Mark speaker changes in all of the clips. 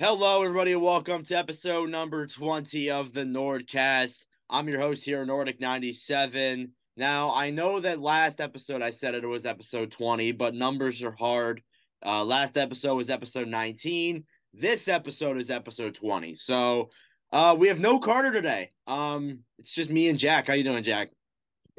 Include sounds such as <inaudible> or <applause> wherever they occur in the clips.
Speaker 1: Hello, everybody, and welcome to episode number 20 of the Nordcast. I'm your host here, Nordic97. Now, I know that last episode I said it was episode 20, but numbers are hard. Uh, last episode was episode 19. This episode is episode 20. So uh, we have no Carter today. Um, it's just me and Jack. How you doing, Jack?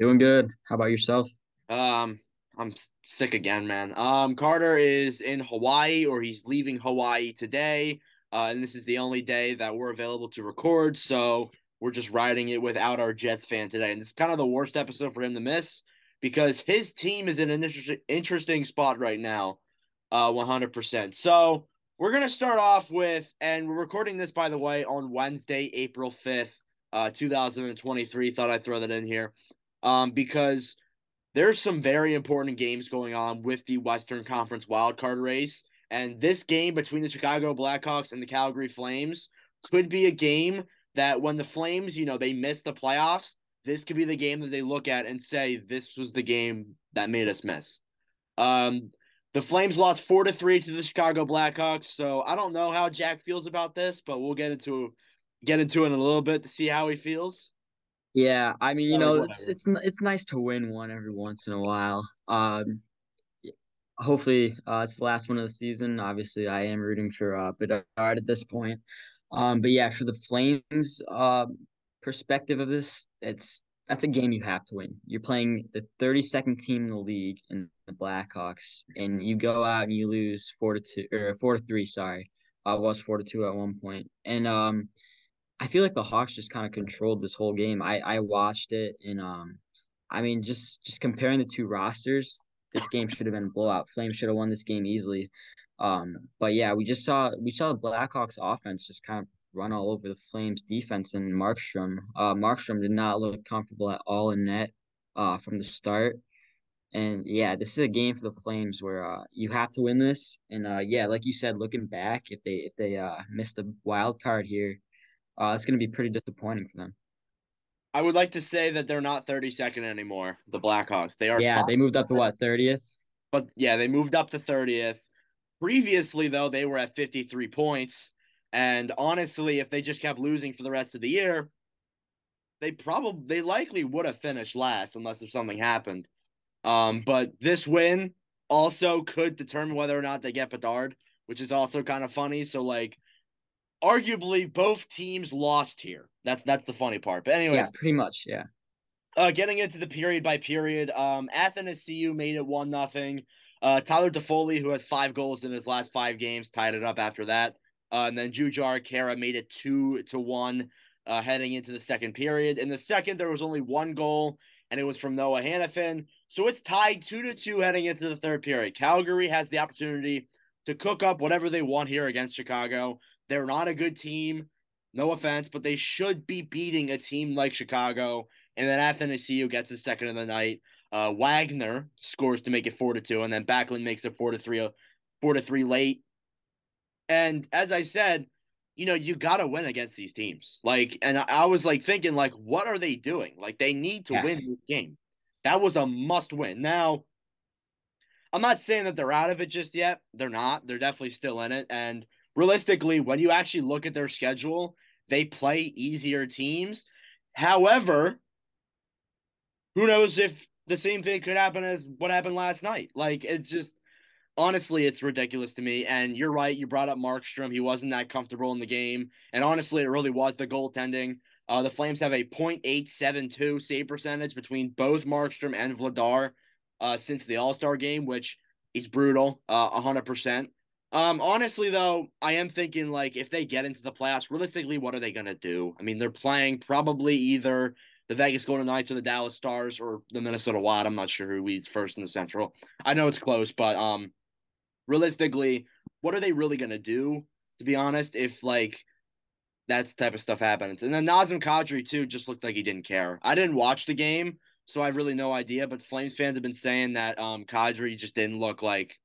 Speaker 2: Doing good. How about yourself?
Speaker 1: Um, I'm sick again, man. Um, Carter is in Hawaii, or he's leaving Hawaii today. Uh, and this is the only day that we're available to record. So we're just riding it without our Jets fan today. And it's kind of the worst episode for him to miss because his team is in an interesting interesting spot right now, uh, 100%. So we're gonna start off with, and we're recording this by the way on Wednesday, April 5th, uh, 2023. Thought I'd throw that in here, um, because there's some very important games going on with the Western Conference wildcard race. And this game between the Chicago Blackhawks and the Calgary Flames could be a game that when the Flames, you know, they miss the playoffs, this could be the game that they look at and say, this was the game that made us miss. Um, the Flames lost four to three to the Chicago Blackhawks. So I don't know how Jack feels about this, but we'll get into get into it in a little bit to see how he feels.
Speaker 2: Yeah, I mean, you know, it's it's it's nice to win one every once in a while. Um, hopefully, uh, it's the last one of the season. Obviously, I am rooting for uh, Bedard at this point. Um, but yeah, for the Flames, uh, perspective of this, it's that's a game you have to win. You're playing the 32nd team in the league in the Blackhawks, and you go out and you lose four to two or four to three. Sorry, uh, was four to two at one point, and um I feel like the Hawks just kind of controlled this whole game. I I watched it and um I mean just just comparing the two rosters, this game should have been a blowout. Flames should have won this game easily. Um but yeah, we just saw we saw the Blackhawks offense just kind of run all over the Flames defense and Markstrom. Uh Markstrom did not look comfortable at all in net uh from the start. And yeah, this is a game for the Flames where uh, you have to win this. And uh, yeah, like you said, looking back, if they if they uh, missed the wild card here, uh, it's going to be pretty disappointing for them.
Speaker 1: I would like to say that they're not 32nd anymore, the Blackhawks. They are
Speaker 2: Yeah, they moved up to what, 30th?
Speaker 1: But yeah, they moved up to 30th. Previously though, they were at 53 points, and honestly, if they just kept losing for the rest of the year, they probably they likely would have finished last unless if something happened. Um, but this win also could determine whether or not they get Bedard, which is also kind of funny. So like arguably both teams lost here. That's that's the funny part. But anyways,
Speaker 2: yeah, pretty much, yeah.
Speaker 1: Uh, getting into the period by period, um, Athanasiu made it one nothing. Uh, Tyler Toffoli, who has five goals in his last five games, tied it up after that. Uh, and then Jujhar Khaira made it two to one, uh, heading into the second period. In the second, there was only one goal, and it was from Noah Hanifin. So it's tied two to two heading into the third period. Calgary has the opportunity to cook up whatever they want here against Chicago. They're not a good team. No offense, but they should be beating a team like Chicago. And then Athanasiu gets his second of the night. Uh, Wagner scores to make it four to two, and then Backlund makes it four to three, four to three late. And as I said, you know, you got to win against these teams. Like, and I was like thinking, like, what are they doing? Like, they need to yeah. win this game. That was a must win. Now, I'm not saying that they're out of it just yet. They're not. They're definitely still in it. And realistically, when you actually look at their schedule, they play easier teams. However, who knows if the same thing could happen as what happened last night? Like, it's just honestly, it's ridiculous to me. And you're right. You brought up Markstrom. He wasn't that comfortable in the game. And honestly, it really was the goaltending. Uh, the Flames have a .872 save percentage between both Markstrom and Vladar uh, since the All Star game, which is brutal, uh, 100%. Um, honestly though, I am thinking like if they get into the playoffs, realistically, what are they gonna do? I mean, they're playing probably either the Vegas Golden Knights or the Dallas Stars or the Minnesota Wild. I'm not sure who leads first in the Central. I know it's close, but um, realistically, what are they really gonna do? To be honest, if like that type of stuff happens, and then Nazem Kadri too just looked like he didn't care. I didn't watch the game, so I have really no idea. But Flames fans have been saying that um Kadri just didn't look like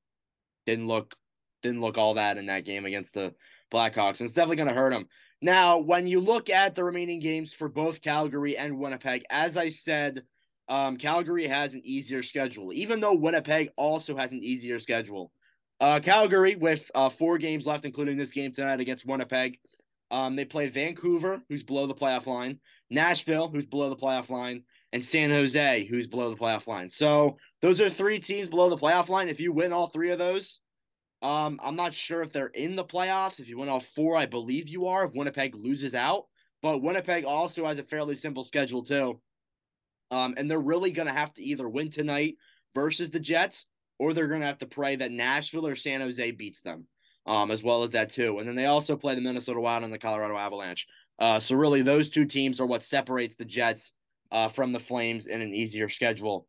Speaker 1: didn't look didn't look all that in that game against the Blackhawks, and it's definitely going to hurt them. Now, when you look at the remaining games for both Calgary and Winnipeg, as I said, um, Calgary has an easier schedule, even though Winnipeg also has an easier schedule. Uh, Calgary with uh, four games left, including this game tonight against Winnipeg. Um, they play Vancouver, who's below the playoff line, Nashville, who's below the playoff line, and San Jose, who's below the playoff line. So those are three teams below the playoff line. If you win all three of those, um, I'm not sure if they're in the playoffs. If you win all four, I believe you are. If Winnipeg loses out, but Winnipeg also has a fairly simple schedule too. Um, and they're really going to have to either win tonight versus the Jets, or they're going to have to pray that Nashville or San Jose beats them, um, as well as that too. And then they also play the Minnesota Wild and the Colorado Avalanche. Uh, so really, those two teams are what separates the Jets uh, from the Flames in an easier schedule.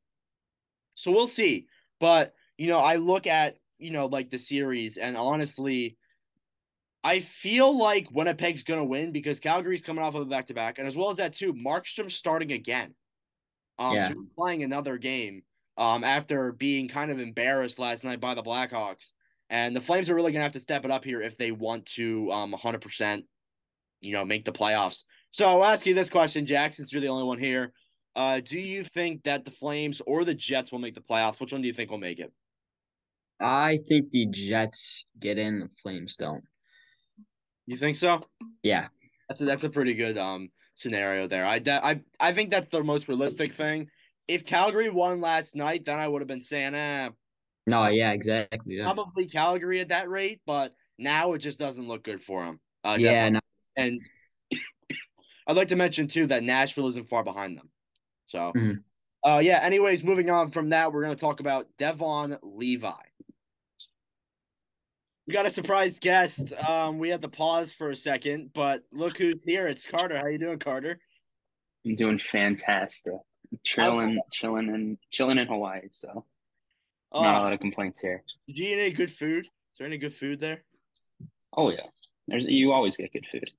Speaker 1: So we'll see. But you know, I look at you know like the series, and honestly, I feel like Winnipeg's gonna win because Calgary's coming off of a back to back, and as well as that too, Markstrom's starting again. Um, yeah. so playing another game um, after being kind of embarrassed last night by the Blackhawks. And the Flames are really going to have to step it up here if they want to um, 100%, you know, make the playoffs. So I'll ask you this question, Jack, since you're the only one here. Uh, do you think that the Flames or the Jets will make the playoffs? Which one do you think will make it?
Speaker 2: I think the Jets get in, the Flames don't.
Speaker 1: You think so?
Speaker 2: Yeah.
Speaker 1: That's a, that's a pretty good um scenario there. I, I I think that's the most realistic thing. If Calgary won last night, then I would have been saying, eh.
Speaker 2: No, yeah, exactly. Yeah.
Speaker 1: Probably Calgary at that rate, but now it just doesn't look good for them.
Speaker 2: Uh, yeah, no.
Speaker 1: and <coughs> I'd like to mention too that Nashville isn't far behind them. So, mm-hmm. uh, yeah. Anyways, moving on from that, we're going to talk about Devon Levi. We got a surprise guest. Um, we had to pause for a second, but look who's here. It's Carter. How you doing, Carter?
Speaker 3: I'm doing fantastic. Chilling, oh. chilling, and chilling in Hawaii. So, oh. not a lot of complaints here.
Speaker 1: Did you eat any good food? Is there any good food there?
Speaker 3: Oh yeah, there's you always get good food.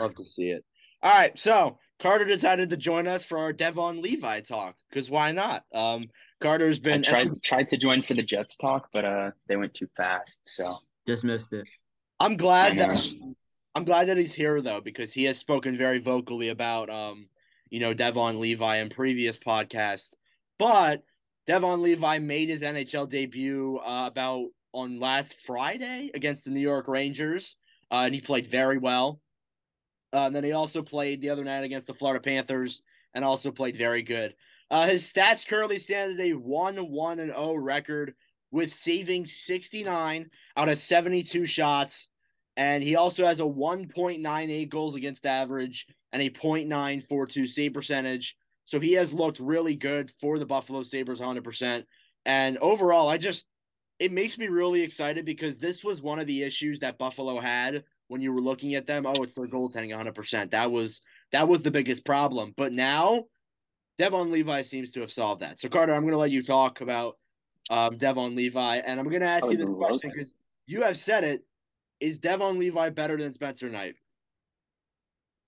Speaker 1: Love to see it. All right, so Carter decided to join us for our Devon Levi talk because why not? Um, Carter's been
Speaker 3: I tried tried to join for the Jets talk, but uh, they went too fast, so
Speaker 2: just missed it.
Speaker 1: I'm glad that I'm glad that he's here though because he has spoken very vocally about um, you know, Devon Levi in previous podcasts. But Devon Levi made his NHL debut uh, about on last Friday against the New York Rangers, uh, and he played very well. Uh, and then he also played the other night against the Florida Panthers and also played very good. Uh, his stats currently stand at a 1 1 and 0 record with saving 69 out of 72 shots. And he also has a 1.98 goals against average and a 0.942 save percentage. So he has looked really good for the Buffalo Sabres 100%. And overall, I just, it makes me really excited because this was one of the issues that Buffalo had when you were looking at them, oh, it's their goaltending 100%. That was that was the biggest problem. But now Devon Levi seems to have solved that. So Carter, I'm going to let you talk about um, Devon Levi, and I'm going to ask you this question because you have said it: Is Devon Levi better than Spencer Knight?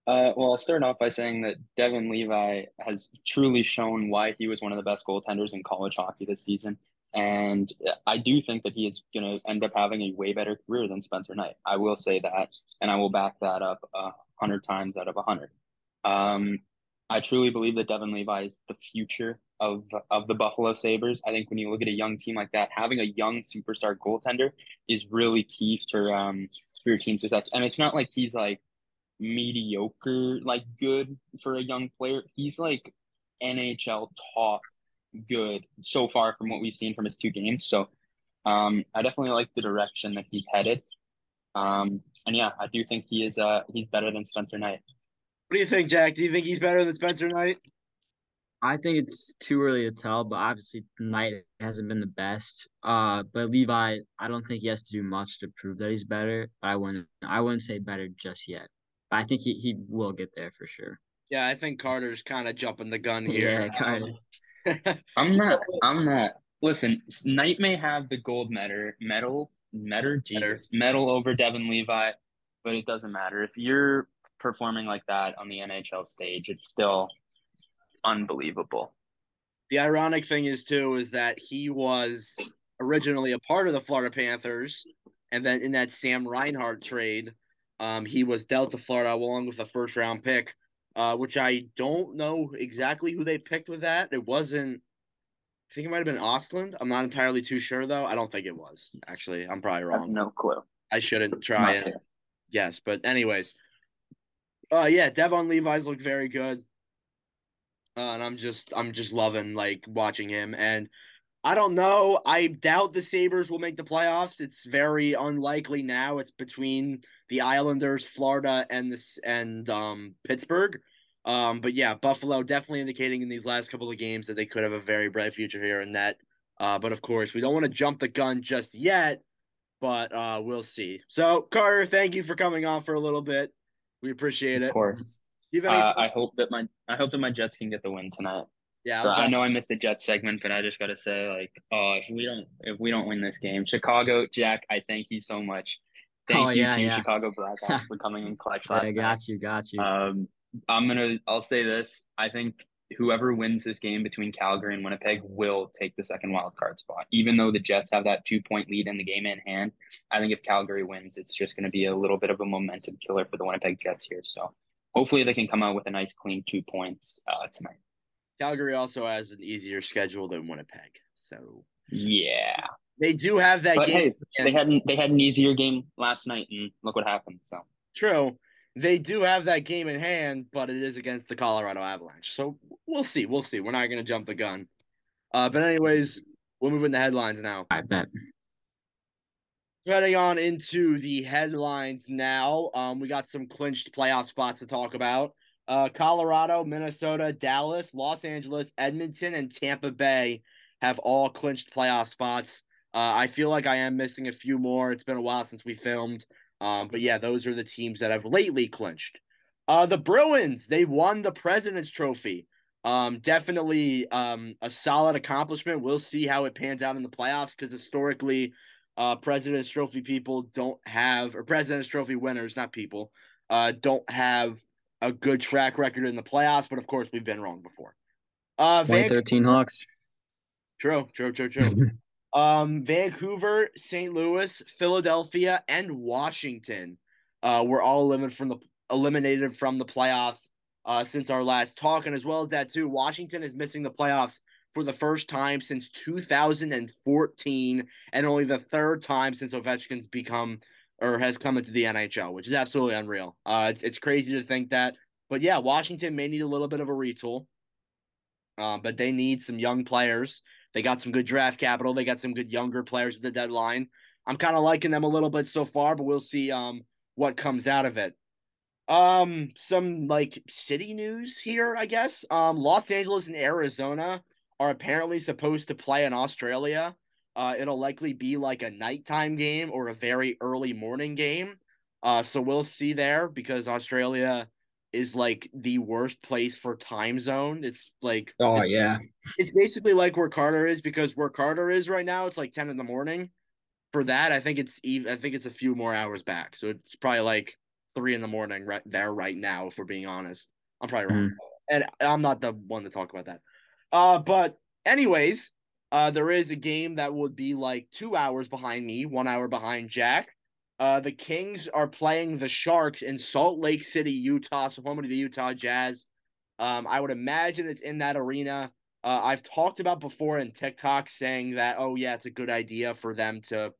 Speaker 3: Uh, well, I'll start off by saying that Devon Levi has truly shown why he was one of the best goaltenders in college hockey this season. And I do think that he is going to end up having a way better career than Spencer Knight. I will say that, and I will back that up a hundred times out of a hundred. Um, I truly believe that Devon Levi is the future of of the Buffalo Sabres. I think when you look at a young team like that, having a young superstar goaltender is really key for um for your team success. And it's not like he's like mediocre, like good for a young player. He's like NHL top good so far from what we've seen from his two games. So um, I definitely like the direction that he's headed. Um, and yeah, I do think he is uh he's better than Spencer Knight.
Speaker 1: What do you think, Jack? Do you think he's better than Spencer Knight?
Speaker 2: I think it's too early to tell, but obviously Knight hasn't been the best. Uh, but Levi, I don't think he has to do much to prove that he's better. I wouldn't, I wouldn't say better just yet. But I think he, he will get there for sure.
Speaker 1: Yeah, I think Carter's kind of jumping the gun <laughs> here.
Speaker 2: yeah, kind
Speaker 3: of. I'm not. <laughs> I'm not. Listen, Knight may have the gold medal, medal, medal, Jesus, medal over Devon Levi, but it doesn't matter if you're performing like that on the NHL stage. It's still unbelievable.
Speaker 1: The ironic thing is too is that he was originally a part of the Florida Panthers, and then in that Sam Reinhart trade um, he was dealt to Florida along with a first round pick, uh, which I don't know exactly who they picked with that. It wasn't. I think it might have been Ostlund. I'm not entirely too sure though. I don't think it was. Actually, I'm probably wrong.
Speaker 3: no clue.
Speaker 1: I shouldn't try it. Yes, but anyways, uh, yeah, Devon Levi's looked very good, uh, and I'm just I'm just loving like watching him. And I don't know. I doubt the Sabres will make the playoffs. It's very unlikely now. It's between the Islanders, Florida, and this and um Pittsburgh. Um, but yeah, Buffalo definitely indicating in these last couple of games that they could have a very bright future here in that. Uh, but of course, we don't want to jump the gun just yet, but uh, we'll see. So, Carter, thank you for coming on for a little bit. We appreciate it.
Speaker 3: Of course. Uh, I hope that my I hope that my Jets can get the win tonight. Yeah. So I, I know I missed the Jets segment, but I just got to say, like, oh, if we don't if we don't win this game, Chicago, Jack, I thank you so much. Thank oh, you, yeah, Team yeah. Chicago Blackhawks, <laughs> for coming in clutch last
Speaker 2: yeah, got night. you, got you.
Speaker 3: Um, I'm gonna. I'll say this. I think whoever wins this game between Calgary and Winnipeg will take the second wild card spot. Even though the Jets have that two point lead in the game in hand, I think if Calgary wins, it's just going to be a little bit of a momentum killer for the Winnipeg Jets here. So hopefully they can come out with a nice clean two points uh, tonight.
Speaker 1: Calgary also has an easier schedule than Winnipeg, so
Speaker 3: yeah,
Speaker 1: they do have that
Speaker 3: but
Speaker 1: game.
Speaker 3: Hey, they had they had an easier game last night, and look what happened. So
Speaker 1: true they do have that game in hand, but it is against the Colorado Avalanche. So we'll see. We'll see. We're not going to jump the gun. Uh, but anyways, we're moving into the headlines now.
Speaker 2: I bet.
Speaker 1: Heading on into the headlines now. Um, we got some clinched playoff spots to talk about. Uh, Colorado, Minnesota, Dallas, Los Angeles, Edmonton, and Tampa Bay have all clinched playoff spots. Uh, I feel like I am missing a few more. It's been a while since we filmed. Um, but yeah, those are the teams that have lately clinched. Uh, the Bruins, they won the President's Trophy. Um, definitely um, a solid accomplishment. We'll see how it pans out in the playoffs because historically, uh, President's Trophy people don't have, or President's Trophy winners, not people, uh, don't have a good track record in the playoffs. But of course, we've been wrong before.
Speaker 2: Uh, 2013 Van- Hawks.
Speaker 1: True, true, true, true. <laughs> Um, Vancouver, St. Louis, Philadelphia, and Washington uh, were all eliminated from the eliminated from the playoffs uh, since our last talk, and as well as that too, Washington is missing the playoffs for the first time since 2014, and only the third time since Ovechkin's become or has come into the NHL, which is absolutely unreal. Uh, it's it's crazy to think that, but yeah, Washington may need a little bit of a retool. Um, but they need some young players they got some good draft capital. They got some good younger players at the deadline. I'm kind of liking them a little bit so far, but we'll see um what comes out of it. Um, some like city news here, I guess. Um, Los Angeles and Arizona are apparently supposed to play in Australia. Uh, it'll likely be like a nighttime game or a very early morning game. Uh, so we'll see there because Australia is like the worst place for time zone. It's like
Speaker 2: oh it's, yeah,
Speaker 1: it's basically like where Carter is because where Carter is right now, it's like ten in the morning. For that, I think it's even. I think it's a few more hours back, so it's probably like three in the morning right there right now. If we're being honest, I'm probably wrong, mm. and I'm not the one to talk about that. Uh, but anyways, uh, there is a game that would be like two hours behind me, one hour behind Jack. Uh, the Kings are playing the Sharks in Salt Lake City, Utah, so home to the Utah Jazz. Um, I would imagine it's in that arena. Uh, I've talked about before in TikTok saying that, oh yeah, it's a good idea for them to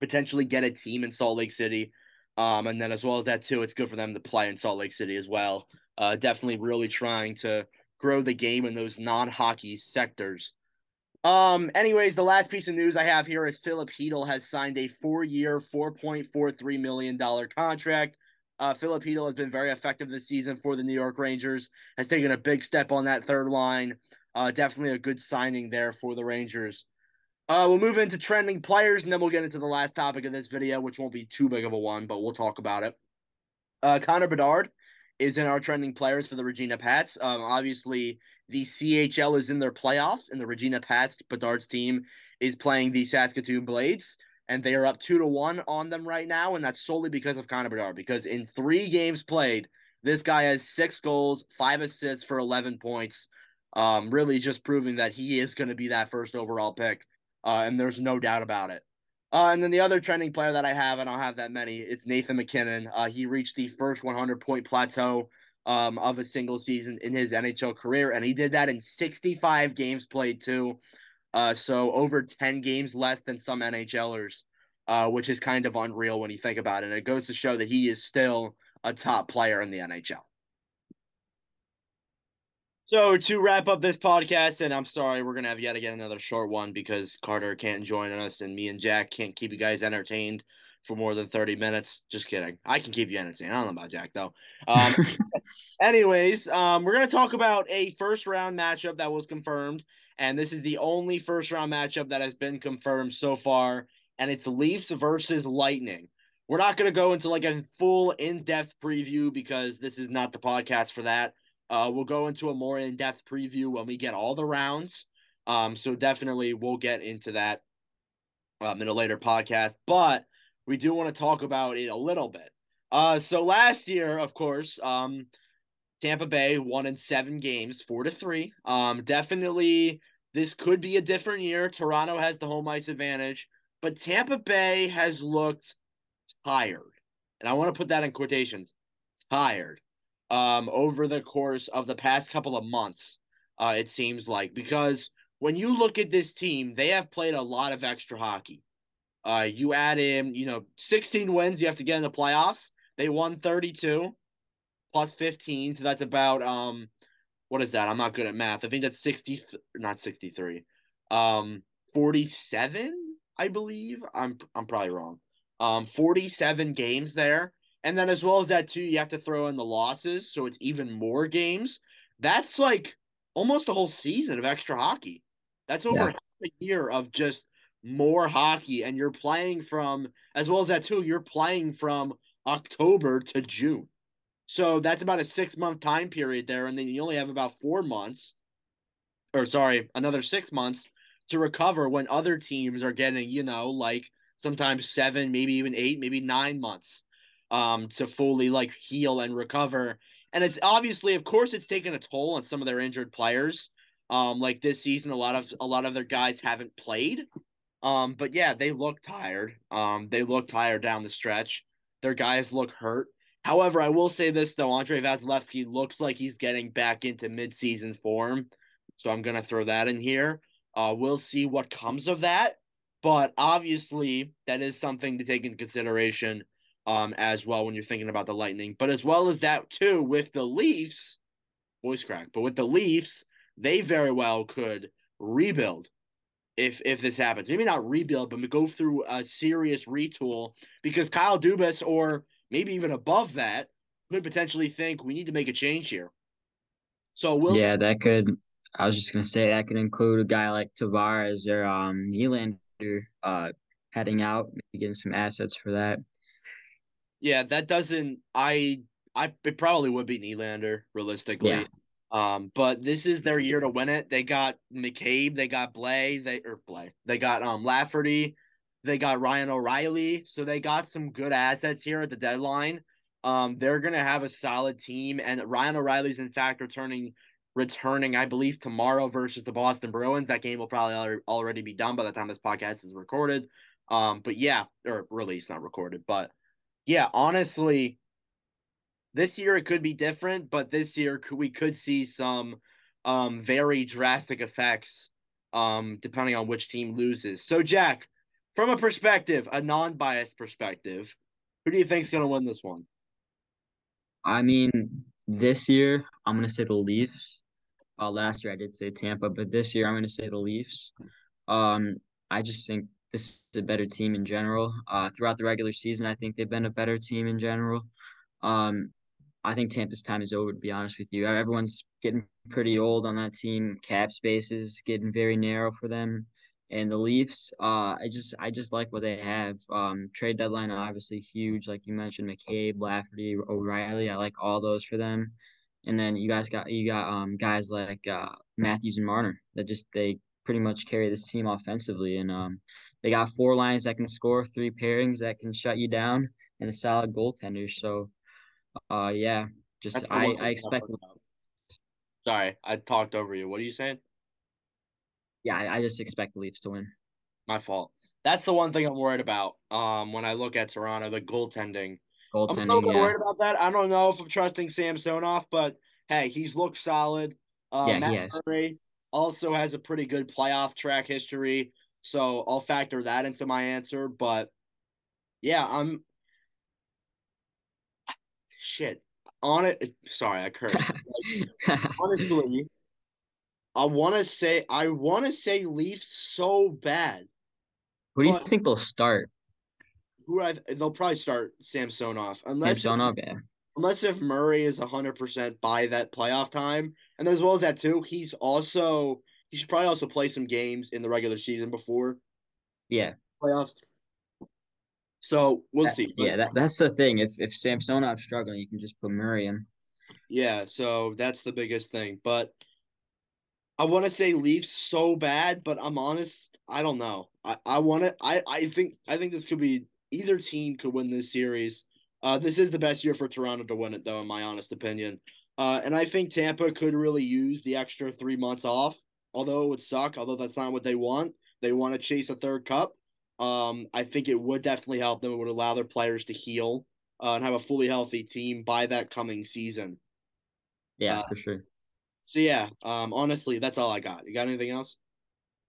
Speaker 1: potentially get a team in Salt Lake City. Um, and then as well as that too, it's good for them to play in Salt Lake City as well. Uh, definitely really trying to grow the game in those non-hockey sectors. Um, anyways, the last piece of news I have here is Filip Chytil has signed a four-year, $4.43 million contract. Uh, Filip Chytil has been very effective this season for the New York Rangers, has taken a big step on that third line. Uh, definitely a good signing there for the Rangers. Uh, we'll move into trending players, and then we'll get into the last topic of this video, which won't be too big of a one, but we'll talk about it. Uh, Connor Bedard is in our trending players for the Regina Pats. Um, obviously, the CHL is in their playoffs, and the Regina Pats, Bedard's team, is playing the Saskatoon Blades, and they are up two to one on them right now, and that's solely because of Connor Bedard. Because in three games played, this guy has six goals, five assists for eleven points. Um, really just proving that he is going to be that first overall pick, uh, and there's no doubt about it. Uh, and then the other trending player that I have, and I'll have that many, it's Nathan MacKinnon. Uh, he reached the first 100 point plateau um, of a single season in his NHL career, and he did that in 65 games played too. Uh, so over 10 games less than some NHLers, uh, which is kind of unreal when you think about it. And it goes to show that he is still a top player in the NHL. So to wrap up this podcast, and I'm sorry, we're gonna have yet again another short one because Carter can't join us, and me and Jack can't keep you guys entertained for more than 30 minutes. Just kidding. I can keep you entertained. I don't know about Jack though. Um, <laughs> anyways, um, we're gonna talk about a first round matchup that was confirmed, and this is the only first round matchup that has been confirmed so far, and it's Leafs versus Lightning. We're not gonna go into like a full in depth preview because this is not the podcast for that. Uh, we'll go into a more in depth preview when we get all the rounds. Um, so definitely we'll get into that um, in a later podcast, but we do want to talk about it a little bit. Uh, so last year, of course, um, Tampa Bay won in seven games, four to three. Um, definitely this could be a different year. Toronto has the home ice advantage, but Tampa Bay has looked tired. And I want to put that in quotations tired um, over the course of the past couple of months, uh, it seems like. Because when you look at this team, they have played a lot of extra hockey. Uh, you add in, you know, 16 wins, you have to get in the playoffs. They won 32 plus 15, so that's about um what is that? I'm not good at math. I think that's 60 not 63. Um 47, I believe. I'm I'm probably wrong. Um 47 games there. And then as well as that too, you have to throw in the losses, so it's even more games. That's like almost a whole season of extra hockey. That's over yeah. a year of just more hockey, and you're playing from as well as that too. You're playing from October to June, so that's about a six month time period there, and then you only have about four months, or sorry, another six months to recover when other teams are getting you know like sometimes seven, maybe even eight, maybe nine months um, to fully like heal and recover. And it's obviously, of course, it's taken a toll on some of their injured players. Um, like this season, a lot of a lot of their guys haven't played. Um, but yeah, they look tired. Um, they look tired down the stretch. Their guys look hurt. However, I will say this though, Andrei Vasilevskiy looks like he's getting back into midseason form. So I'm gonna throw that in here. Uh, we'll see what comes of that. But obviously, that is something to take into consideration um, as well when you're thinking about the Lightning. But as well as that too, with the Leafs, voice crack. But with the Leafs, they very well could rebuild if if this happens. Maybe not rebuild, but go through a serious retool because Kyle Dubas or maybe even above that could potentially think we need to make a change here. So we'll
Speaker 2: Yeah, see. that could I was just gonna say that could include a guy like Tavares or um Nylander uh heading out, getting some assets for that.
Speaker 1: Yeah, that doesn't. I I it probably would be Nylander realistically. Yeah. Um, but this is their year to win it. They got McCabe, they got Blay, they or Blais, they got um Lafferty, they got Ryan O'Reilly, so they got some good assets here at the deadline. Um, they're gonna have a solid team, and Ryan O'Reilly's in fact returning returning, I believe, tomorrow versus the Boston Bruins. That game will probably already be done by the time this podcast is recorded. Um, but yeah, or released, not recorded, but yeah, honestly, this year it could be different, but this year we could see some um, very drastic effects um, depending on which team loses. So, Jack, from a perspective, a non-biased perspective, who do you think is going to win this one?
Speaker 2: I mean, this year I'm going to say the Leafs. Uh, last year I did say Tampa, but this year I'm going to say the Leafs. Um, I just think this is a better team in general. Uh, throughout the regular season, I think they've been a better team in general. Um, I think Tampa's time is over. To be honest with you, everyone's getting pretty old on that team. Cap space is getting very narrow for them, and the Leafs. Uh, I just I just like what they have. Um, trade deadline obviously huge, like you mentioned, McCabe, Lafferty, O'Reilly. I like all those for them. And then you guys got you got um guys like uh, Matthews and Marner that just they pretty much carry this team offensively and um they got four lines that can score, three pairings that can shut you down, and a solid goaltender. So, uh, yeah, just I I expect.
Speaker 1: Sorry, I talked over you. What are you saying?
Speaker 2: Yeah, I, I just expect the Leafs to win.
Speaker 1: My fault. That's the one thing I'm worried about. Um, when I look at Toronto, the goaltending.
Speaker 2: goaltending.
Speaker 1: I'm a little
Speaker 2: yeah.
Speaker 1: worried about that. I don't know if I'm trusting Samsonov, but hey, he's looked solid. Uh,
Speaker 2: Yeah,
Speaker 1: Matt. Murray also has a pretty good playoff track history, so I'll factor that into my answer. But yeah, I'm shit on it. Sorry, I cursed. <laughs> Honestly, I want to say I want to say Leafs so bad.
Speaker 2: Who do you think they'll start?
Speaker 1: Who I they'll probably start Samsonov unless
Speaker 2: Samsonov, yeah.
Speaker 1: unless if Murray is hundred percent by that playoff time, and as well as that too, he's also he should probably also play some games in the regular season before
Speaker 2: Yeah.
Speaker 1: playoffs. So we'll
Speaker 2: That-
Speaker 1: see.
Speaker 2: Yeah, that, that's the thing. If if Samsonov's struggling, you can just put Murray in.
Speaker 1: Yeah, so that's the biggest thing. But I want to say Leafs so bad, but I'm honest, I don't know. I I want to. I I think I think this could be either team could win this series. Uh, this is the best year for Toronto to win it, though, in my honest opinion. Uh, and I think Tampa could really use the extra three months off, although it would suck. Although that's not what they want. They want to chase a third cup. Um, I think it would definitely help them. It would allow their players to heal uh, and have a fully healthy team by that coming season.
Speaker 2: Yeah,
Speaker 1: Uh,
Speaker 2: for sure.
Speaker 1: So yeah, um, honestly, that's all I got. You got anything else?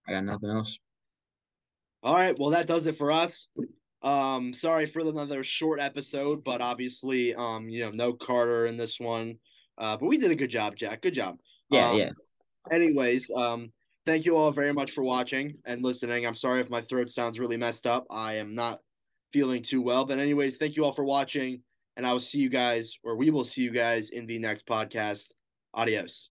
Speaker 2: I got nothing else.
Speaker 1: All right, well that does it for us. Um, sorry for another short episode, but obviously, um, you know, no Carter in this one. Uh, but we did a good job, Jack. Good job.
Speaker 2: Yeah,
Speaker 1: Um,
Speaker 2: yeah.
Speaker 1: Anyways, um, thank you all very much for watching and listening. I'm sorry if my throat sounds really messed up. I am not feeling too well. But anyways, thank you all for watching, and I will see you guys, or we will see you guys in the next podcast. Adios.